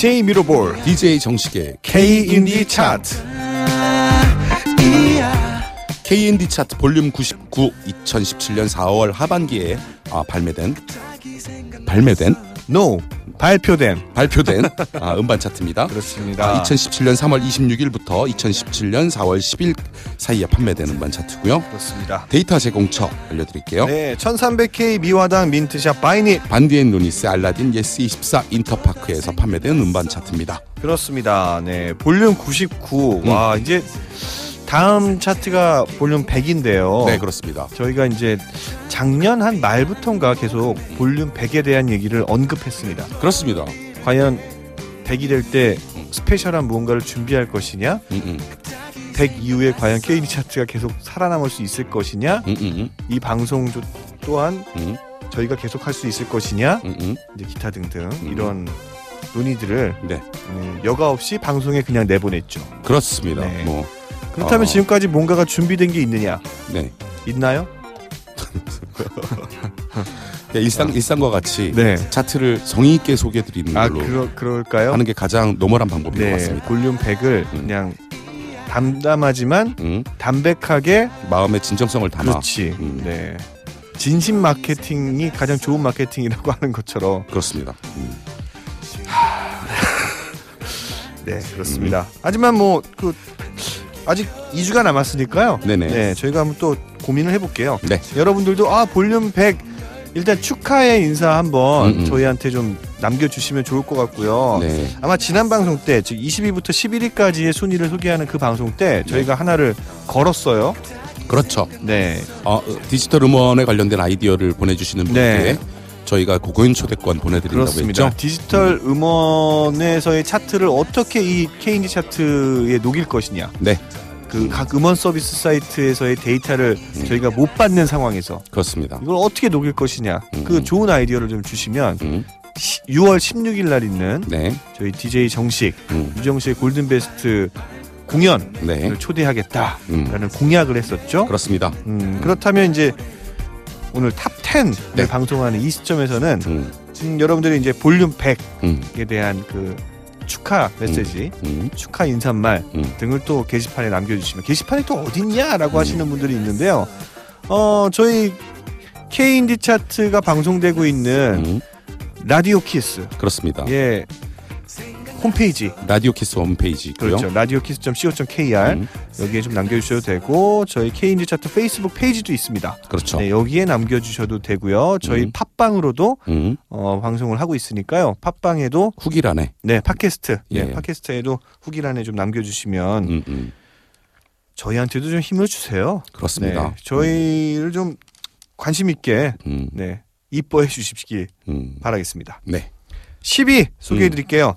DJ 미러볼 DJ 정식의 K 인디 차트. K-인디 차트 볼륨 99 2017년 4월 하반기에 아, 발매된 발매된 No 발표된 발표된 아, 음반 차트입니다. 그렇습니다. 아, 2017년 3월 26일부터 2017년 4월 10일 사이에 판매된 음반 차트고요. 그렇습니다. 데이터 제공처 알려드릴게요. 네, 1300K 미화당 민트샵 바이닛 반디앤 루니스 알라딘 예스 24 인터파크에서 판매된 음반 차트입니다. 그렇습니다. 네, 볼륨 99. 음. 와, 이제 다음 차트가 볼륨 100인데요. 네 그렇습니다. 저희가 이제 작년 한 말부터인가 계속 볼륨 100에 대한 얘기를 언급했습니다. 그렇습니다. 과연 100이 될 때 스페셜한 무언가를 준비할 것이냐? 음, 음, 100 이후에 과연 K 차트가 계속 살아남을 수 있을 것이냐? 음, 음, 이 방송 조- 또한 음, 저희가 계속 할 수 있을 것이냐? 음, 음. 이제 기타 등등 이런 논의들을 네 음, 여과 없이 방송에 그냥 내보냈죠. 그렇습니다. 네. 뭐 그렇다면 어. 지금까지 뭔가가 준비된 게 있느냐? 네. 있나요? 네, 일상 일상과 같이 네. 차트를 성의 있게 소개해 드리는 아, 걸로 그러, 그럴까요? 하는 게 가장 normal한 방법인 것 네, 같습니다. 볼륨 100을 음. 그냥 담담하지만 음, 담백하게 마음의 진정성을 담아 그렇지. 음. 네. 진심 마케팅이 가장 좋은 마케팅이라고 하는 것처럼 그렇습니다. 음. 네 그렇습니다. 하지만 뭐 그 아직 2주가 남았으니까요. 네네. 네 저희가 한번 또 고민을 해볼게요. 네. 여러분들도 아 볼륨 100 일단 축하의 인사 한번 음, 음. 저희한테 좀 남겨주시면 좋을 것 같고요. 네. 아마 지난 방송 때, 즉 20위부터 11위까지의 순위를 소개하는 그 방송 때 저희가 하나를 걸었어요. 그렇죠. 네, 어, 어, 디지털 음원에 관련된 아이디어를 보내주시는 분께 네. 저희가 고고인 초대권 보내드린다고 그렇습니다. 했죠. 디지털 음원에서의 차트를 어떻게 이 K&D 차트에 녹일 것이냐. 네, 그각 음원 서비스 사이트에서의 데이터를 음. 저희가 못 받는 상황에서 그렇습니다. 이걸 어떻게 녹일 것이냐. 음. 그 좋은 아이디어를 좀 주시면 음, 6월 16일 날 있는 네, 저희 DJ 정식 음, 유정식의 골든 베스트 공연을 네, 초대하겠다라는 음, 공약을 했었죠. 그렇습니다. 음, 그렇다면 이제 오늘 top 10을 네. 방송하는 이 시점에서는 음, 음, 여러분들이 이제 볼륨 100에 음, 대한 그 축하 메시지, 음, 축하 인사말 음. 등을 또 게시판에 남겨주시면 게시판이 또 어딨냐라고 음. 하시는 분들이 있는데요. 어 저희 K-인디 차트가 방송되고 있는 음, 라디오 키스 그렇습니다. 예 홈페이지 라디오 키스 홈페이지 있고요. 그렇죠 라디오 키스.co.kr 음, 여기에 좀 남겨주셔도 되고 저희 K-인디 차트 페이스북 페이지도 있습니다. 그렇죠. 네, 여기에 남겨주셔도 되고요. 저희 음. 팟빵으로도 음, 어, 방송을 하고 있으니까요. 팟빵에도 후기란에. 네 팟캐스트 예. 네, 팟캐스트에도 후기란에 좀 남겨주시면 음, 음, 저희한테도 좀 힘을 주세요. 그렇습니다. 네, 저희를 좀 관심 있게 음, 네, 이뻐해 주십시기 음, 바라겠습니다. 네, 10위 소개해 드릴게요.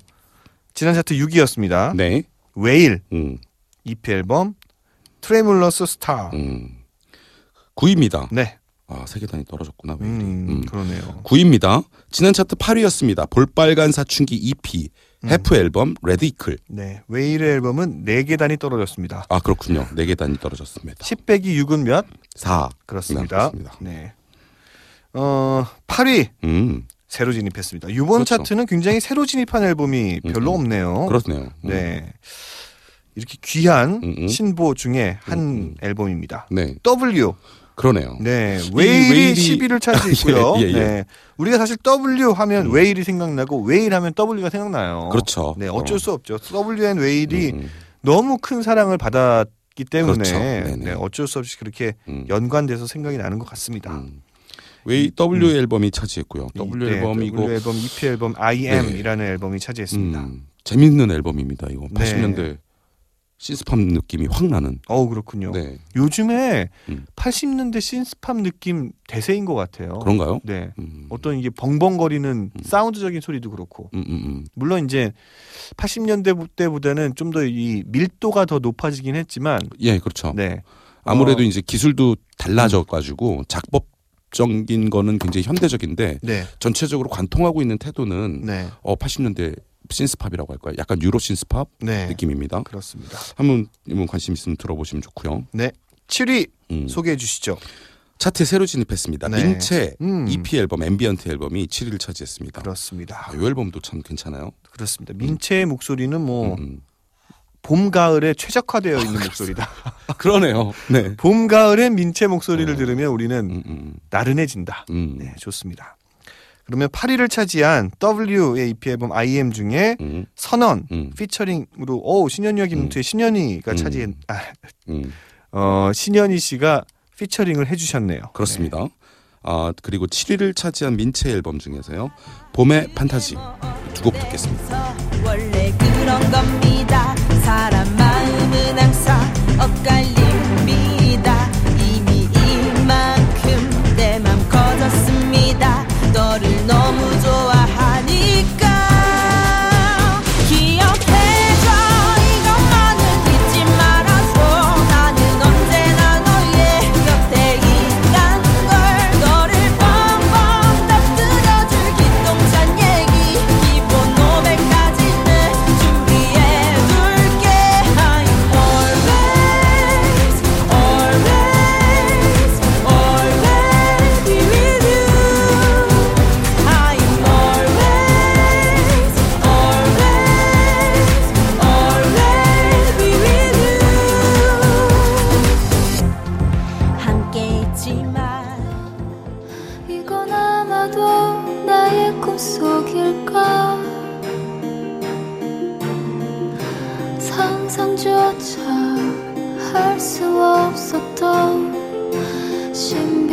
지난 차트 6위였습니다. 네, 웨일 음, EP 앨범 Tremulous Star. 음. 9위입니다. 네, 아, 세 계단이 떨어졌구나. 웨일이. 음, 음. 그러네요. 9위입니다. 지난 차트 8위였습니다. 볼빨간 사춘기 EP 음. half album Red Ickle. 네, 웨일의 앨범은 4계단이 떨어졌습니다. 아 그렇군요. 네 계단이 떨어졌습니다. 10 빼기 6은 몇? 4. 그렇습니다. 그렇습니다. 네. 어, 8위 음, 새로 진입했습니다. 이번 그렇죠. 차트는 굉장히 새로 진입한 앨범이 별로 음, 음. 없네요. 그렇네요. 음. 네. 이렇게 귀한 음, 음. 신보 중에 한 음, 음. 앨범입니다. 네, W. 그러네요. 네. 웨일이 웨일이- 10위를 차지했고요. 예, 예, 예. 네. 우리가 사실 W 하면 음. 웨일이 생각나고 웨일 하면 W가 생각나요. 그렇죠. 네, 어쩔 수 없죠. W 앤 웨일이 음, 너무 큰 사랑을 받았기 때문에 그렇죠. 네, 어쩔 수 없이 그렇게 음, 연관돼서 생각이 나는 것 같습니다. 음. 웨이 W 앨범이 차지했고요. W 네, 앨범이고 W 앨범, EP 앨범 I Am이라는 앨범이 차지했습니다. 음, 재밌는 앨범입니다. 이거 네. 80년대 synth pop 느낌이 확 나는. 어우 그렇군요. 네, 요즘에 음. 80년대 synth pop 느낌 대세인 것 같아요. 그런가요? 네. 음, 어떤 이게 벙벙거리는 사운드적인 소리도 그렇고 음, 음, 음. 물론 이제 80년대 때보다는 좀 더 이 밀도가 더 높아지긴 했지만 예, 그렇죠. 네. 아무래도 어. 이제 기술도 달라져 가지고 작법 적인 거는 굉장히 현대적인데 네. 전체적으로 관통하고 있는 태도는 네. 어 80년대 synth pop이라고 할까요? 약간 Euro synth pop 네. 느낌입니다. 그렇습니다. 한번 이분 관심 있으면 들어보시면 좋고요. 네. 7위 음. 소개해 주시죠. 차트에 새로 진입했습니다. 네. 민채 음. EP 앨범 Ambient 앨범이 7위를 차지했습니다. 그렇습니다. 아, 이 앨범도 참 괜찮아요. 그렇습니다. 민채의 목소리는 뭐 음, 봄 가을에 최적화되어 있는 목소리다. 음. 그러네요. 네. 봄 가을엔 민채 목소리를 어. 들으면 우리는 음, 음, 나른해진다. 음. 네, 좋습니다. 그러면 8위를 차지한 W의 EP 앨범 I Am 중에 음, 선언 음, 피처링으로 오 신현이와 김은투의 신현이가 음. 차지한 아, 음. 어 신현이 씨가 피처링을 해주셨네요. 그렇습니다. 아 그리고 7위를 차지한 민채 앨범 중에서요. 봄의 판타지 두 곡 듣겠습니다. 사람 마음은 항상 엇갈립 아마도 나의 꿈속일까? 상상조차 할 수 없었던 신비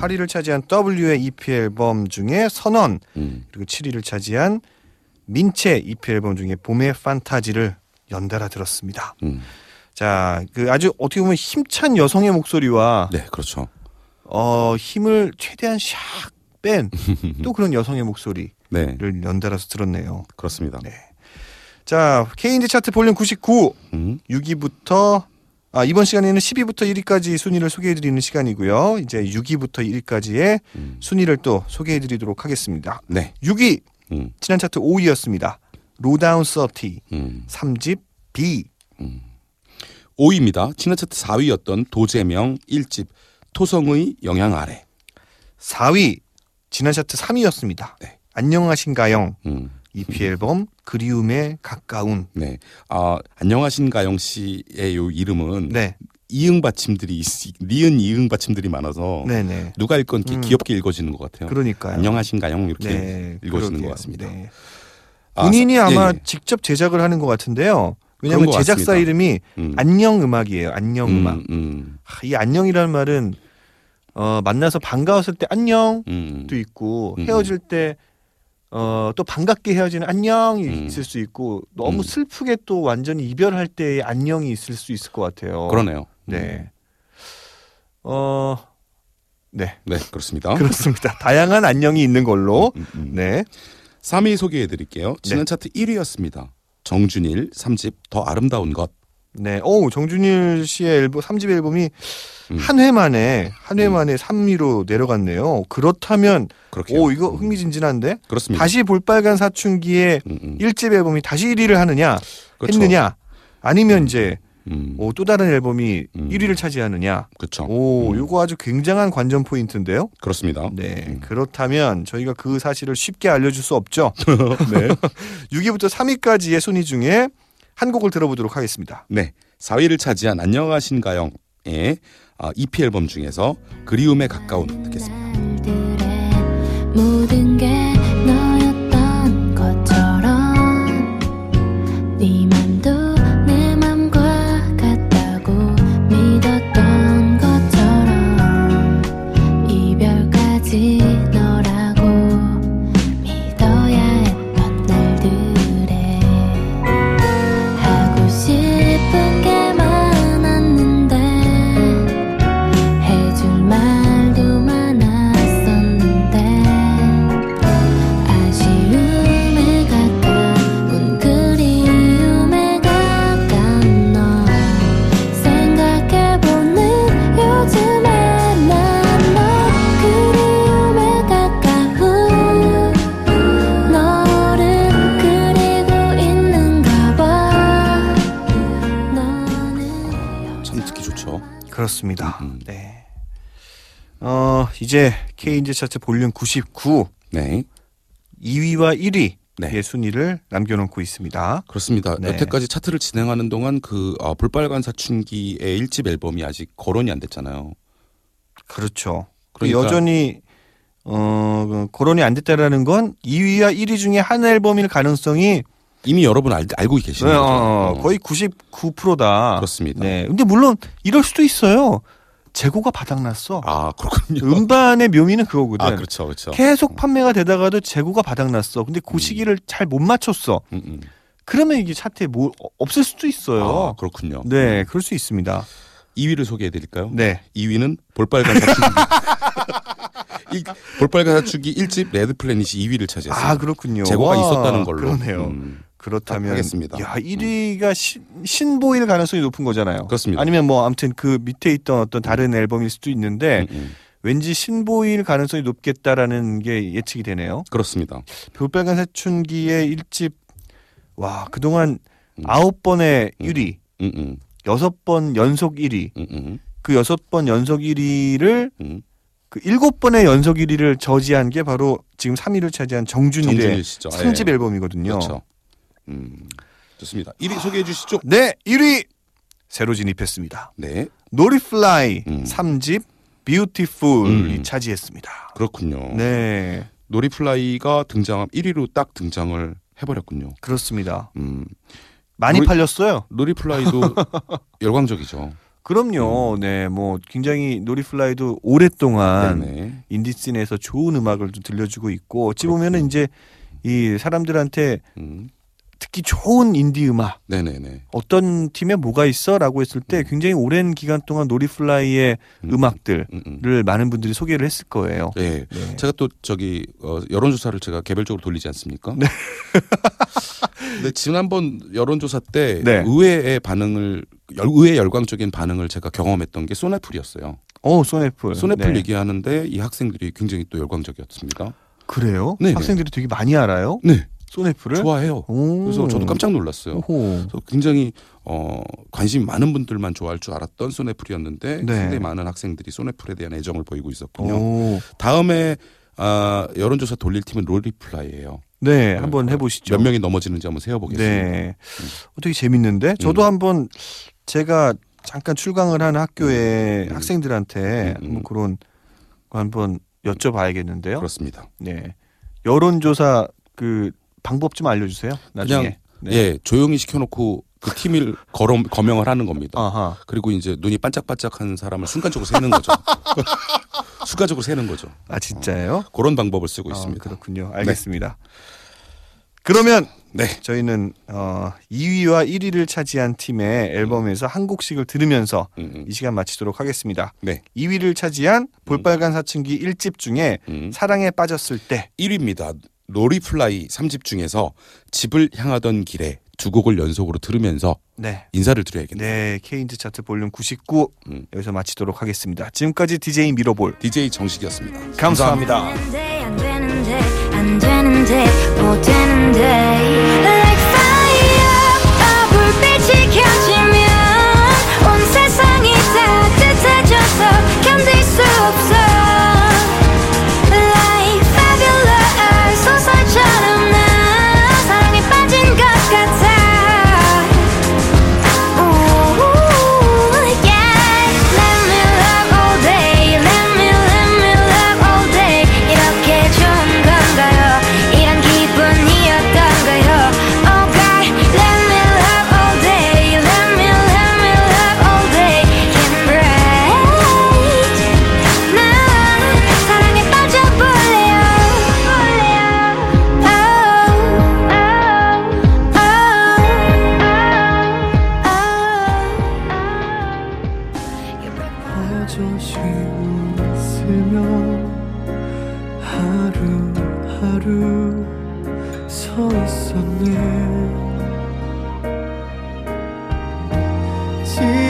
8위를 차지한 W의 EP 앨범 중에 선언 음, 그리고 7위를 차지한 민채 EP 앨범 중에 봄의 판타지를 연달아 들었습니다. 음. 자, 그 아주 어떻게 보면 힘찬 여성의 목소리와 네, 그렇죠. 어, 힘을 최대한 샥 뺀 또 그런 여성의 목소리를 네, 연달아서 들었네요. 그렇습니다. 네. 자, K인디 차트 볼륨 99 음, 6위부터 아, 이번 시간에는 10위부터 1위까지 순위를 소개해 드리는 시간이고요. 이제 6위부터 1위까지의 음. 순위를 또 소개해 드리도록 하겠습니다. 네, 6위 음, 지난 차트 5위였습니다. 로다운 30 음. 3집 B 5위입니다. 지난 차트 4위였던 도재명 1집 토성의 영향 아래. 4위 지난 차트 3위였습니다. 네. 안녕하신가영 음, EP 앨범 그리움에 가까운 네. 아, 안녕하신가영 씨의 요 이름은 네. 이응 받침들이 있- 니은 이응 받침들이 많아서 네, 네. 누가 읽건 기- 음. 귀엽게 읽어지는 것 같아요. 그러니까요. 안녕하신가요? 이렇게 네, 읽어지는 그러게요. 것 같습니다. 네. 아, 본인이 사- 아마 예, 예. 직접 제작을 하는 것 같은데요. 왜냐하면 제작사. 이름이 음. 안녕 음악이에요. 안녕 음, 음악. 음, 하, 이 안녕이라는 말은 어, 만나서 반가웠을 때 안녕도 음, 있고 음. 헤어질 때 어, 또 반갑게 헤어지는 안녕이 음. 있을 수 있고 너무 음. 슬프게 또 완전히 이별할 때의 안녕이 있을 수 있을 것 같아요. 그러네요. 네. 어, 네. 네, 그렇습니다. 그렇습니다. 다양한 안녕이 있는 걸로. 음, 음. 네. 3위 소개해 드릴게요. 지난 네. 차트 1위였습니다. 정준일 3집 더 아름다운 것. 네. 오, 정준일 씨의 앨범 3집 앨범이 음. 한회 만에 한 회 만에 3위로 내려갔네요. 그렇다면 그렇게. 오, 이거 흥미진진한데. 그렇습니다. 다시 볼빨간 사춘기의 음, 음. 1집 앨범이 다시 1위를 하느냐 그렇죠. 했느냐 아니면 이제 음, 오, 또 다른 앨범이 음. 1위를 차지하느냐. 그렇죠. 오, 음, 요거 아주 굉장한 관전 포인트인데요. 그렇습니다. 네. 음. 그렇다면 저희가 그 사실을 쉽게 알려 줄 수 없죠. 네. 6위부터 3위까지의 순위 중에 한 곡을 들어보도록 하겠습니다. 네. 4위를 차지한 안녕하신가영의 아, EP 앨범 중에서 그리움에 가까운 듣겠습니다. 모든 게 너였던 것처럼 네 어, 이제 K인제 차트 볼륨 99 네. 2위와 1위의 네. 순위를 남겨놓고 있습니다. 그렇습니다. 네. 여태까지 차트를 진행하는 동안 그 어, 볼빨간 사춘기의 1집 앨범이 아직 거론이 안 됐잖아요. 그렇죠. 그러니까- 여전히 어, 그 거론이 안 됐다라는 건 2위와 1위 중에 한 앨범일 가능성이 이미 여러분 알, 알고 계시는 네, 거죠. 어, 어, 거의 99%다. 그렇습니다. 네. 근데 물론 이럴 수도 있어요. 재고가 바닥났어. 아 그렇군요. 음반의 묘미는 그거거든. 아 그렇죠, 그렇죠. 계속 판매가 되다가도 재고가 바닥났어. 근데 그 시기를 잘 못 맞췄어. 음, 음. 그러면 이게 차트에 뭐 어, 없을 수도 있어요. 아 그렇군요. 네, 그럴 수 있습니다. 2위를 소개해 드릴까요? 네. 2위는 볼빨간 사춘기. 이 볼빨간 사춘기 1집 Red Planet이 2위를 차지했어요. 아, 그렇군요. 재고가 와, 있었다는 걸로. 그러네요. 음, 그렇다면 하겠습니다. 야, 1위가 신, 신보일 가능성이 높은 거잖아요. 그렇습니다. 아니면 뭐 아무튼 그 밑에 있던 어떤 다른 앨범일 수도 있는데 음, 음. 왠지 신보일 가능성이 높겠다라는 게 예측이 되네요. 그렇습니다. 볼빨간 사춘기의 1집 와, 그동안 음. 아홉 번의 음. 1위, 음, 음, 여섯 번 연속 1위, 음, 음, 그 여섯 번 연속 1위를 음. 그 일곱 번의 연속 1위를 저지한 게 바로 지금 3위를 차지한 정준일의 정준일 씨죠. 3집 예. 앨범이거든요. 그렇죠. 음, 좋습니다. 1위 소개해 주시죠. 네, 1위 새로 진입했습니다. 네, 노리플라이 음. 3집 Beautiful이 음. 차지했습니다. 그렇군요. 네, 노리플라이가 등장 1위로 딱 등장을 해버렸군요. 그렇습니다. 음, 많이 노리- 팔렸어요. 노리플라이도 열광적이죠. 그럼요. 네, 뭐 굉장히 노리플라이도 오랫동안 네네. 인디 scene에서 좋은 음악을 좀 들려주고 있고 어찌 보면은 이제 이 사람들한테 음, 특히 좋은 인디 음악 네네네. 어떤 팀에 뭐가 있어라고 했을 때 굉장히 오랜 기간 동안 노리플라이의 음. 음. 악들을 음, 음. 많은 분들이 소개를 했을 거예요. 네. 네. 제가 또 저기 어, 여론조사를 제가 개별적으로 돌리지 않습니까? 네. 근데 지난번 여론조사 때 네. 의외의 반응을 열- 의외의 열광적인 반응을 제가 경험했던 게 소네플이었어요. 어, 소네플. 소네플 네. 얘기하는데 이 학생들이 굉장히 또 열광적이었습니다. 그래요? 네네. 학생들이 되게 많이 알아요? 네, 소네플을? 좋아해요. 오. 그래서 저도 깜짝 놀랐어요. 오호. 그래서 굉장히 어, 관심이 많은 분들만 좋아할 줄 알았던 소네플이었는데 네. 상당히 많은 학생들이 소네플에 대한 애정을 보이고 있었군요. 오. 다음에 아, 여론조사 돌릴 팀은 롤리플라이예요. 네, 한번 해보시죠. 몇 명이 넘어지는지 한번 세어보겠습니다. 네. 어, 되게 재밌는데? 저도 음. 한번 제가 잠깐 출강을 한 학교의 음. 학생들한테 음, 음. 한번 그런 거 한번 여쭤봐야겠는데요. 그렇습니다. 네. 여론조사 그 방법 좀 알려주세요. 나중에. 그냥 네. 예 조용히 시켜놓고 그 팀을 거럼 거명을 하는 겁니다. 아하. 그리고 이제 눈이 반짝반짝한 사람을 순간적으로 세는 거죠. 순간적으로 세는 거죠. 아 진짜예요? 그런 방법을 쓰고 아, 있습니다. 그렇군요. 알겠습니다. 그러면 네. 저희는 어, 2위와 1위를 차지한 팀의 앨범에서 한 곡씩을 들으면서 음, 음. 이 시간 마치도록 하겠습니다. 네. 2위를 차지한 볼빨간 사춘기 1집 중에 음. 사랑에 빠졌을 때 1위입니다. 노리플라이 3집 중에서 집을 향하던 길에 두 곡을 연속으로 들으면서 네. 인사를 드려야겠네요. 네, K-Indie Chart Volume 99 음. 여기서 마치도록 하겠습니다. 지금까지 DJ 미러볼 DJ 정식이었습니다. 감사합니다. 안 돼, 안 되는 집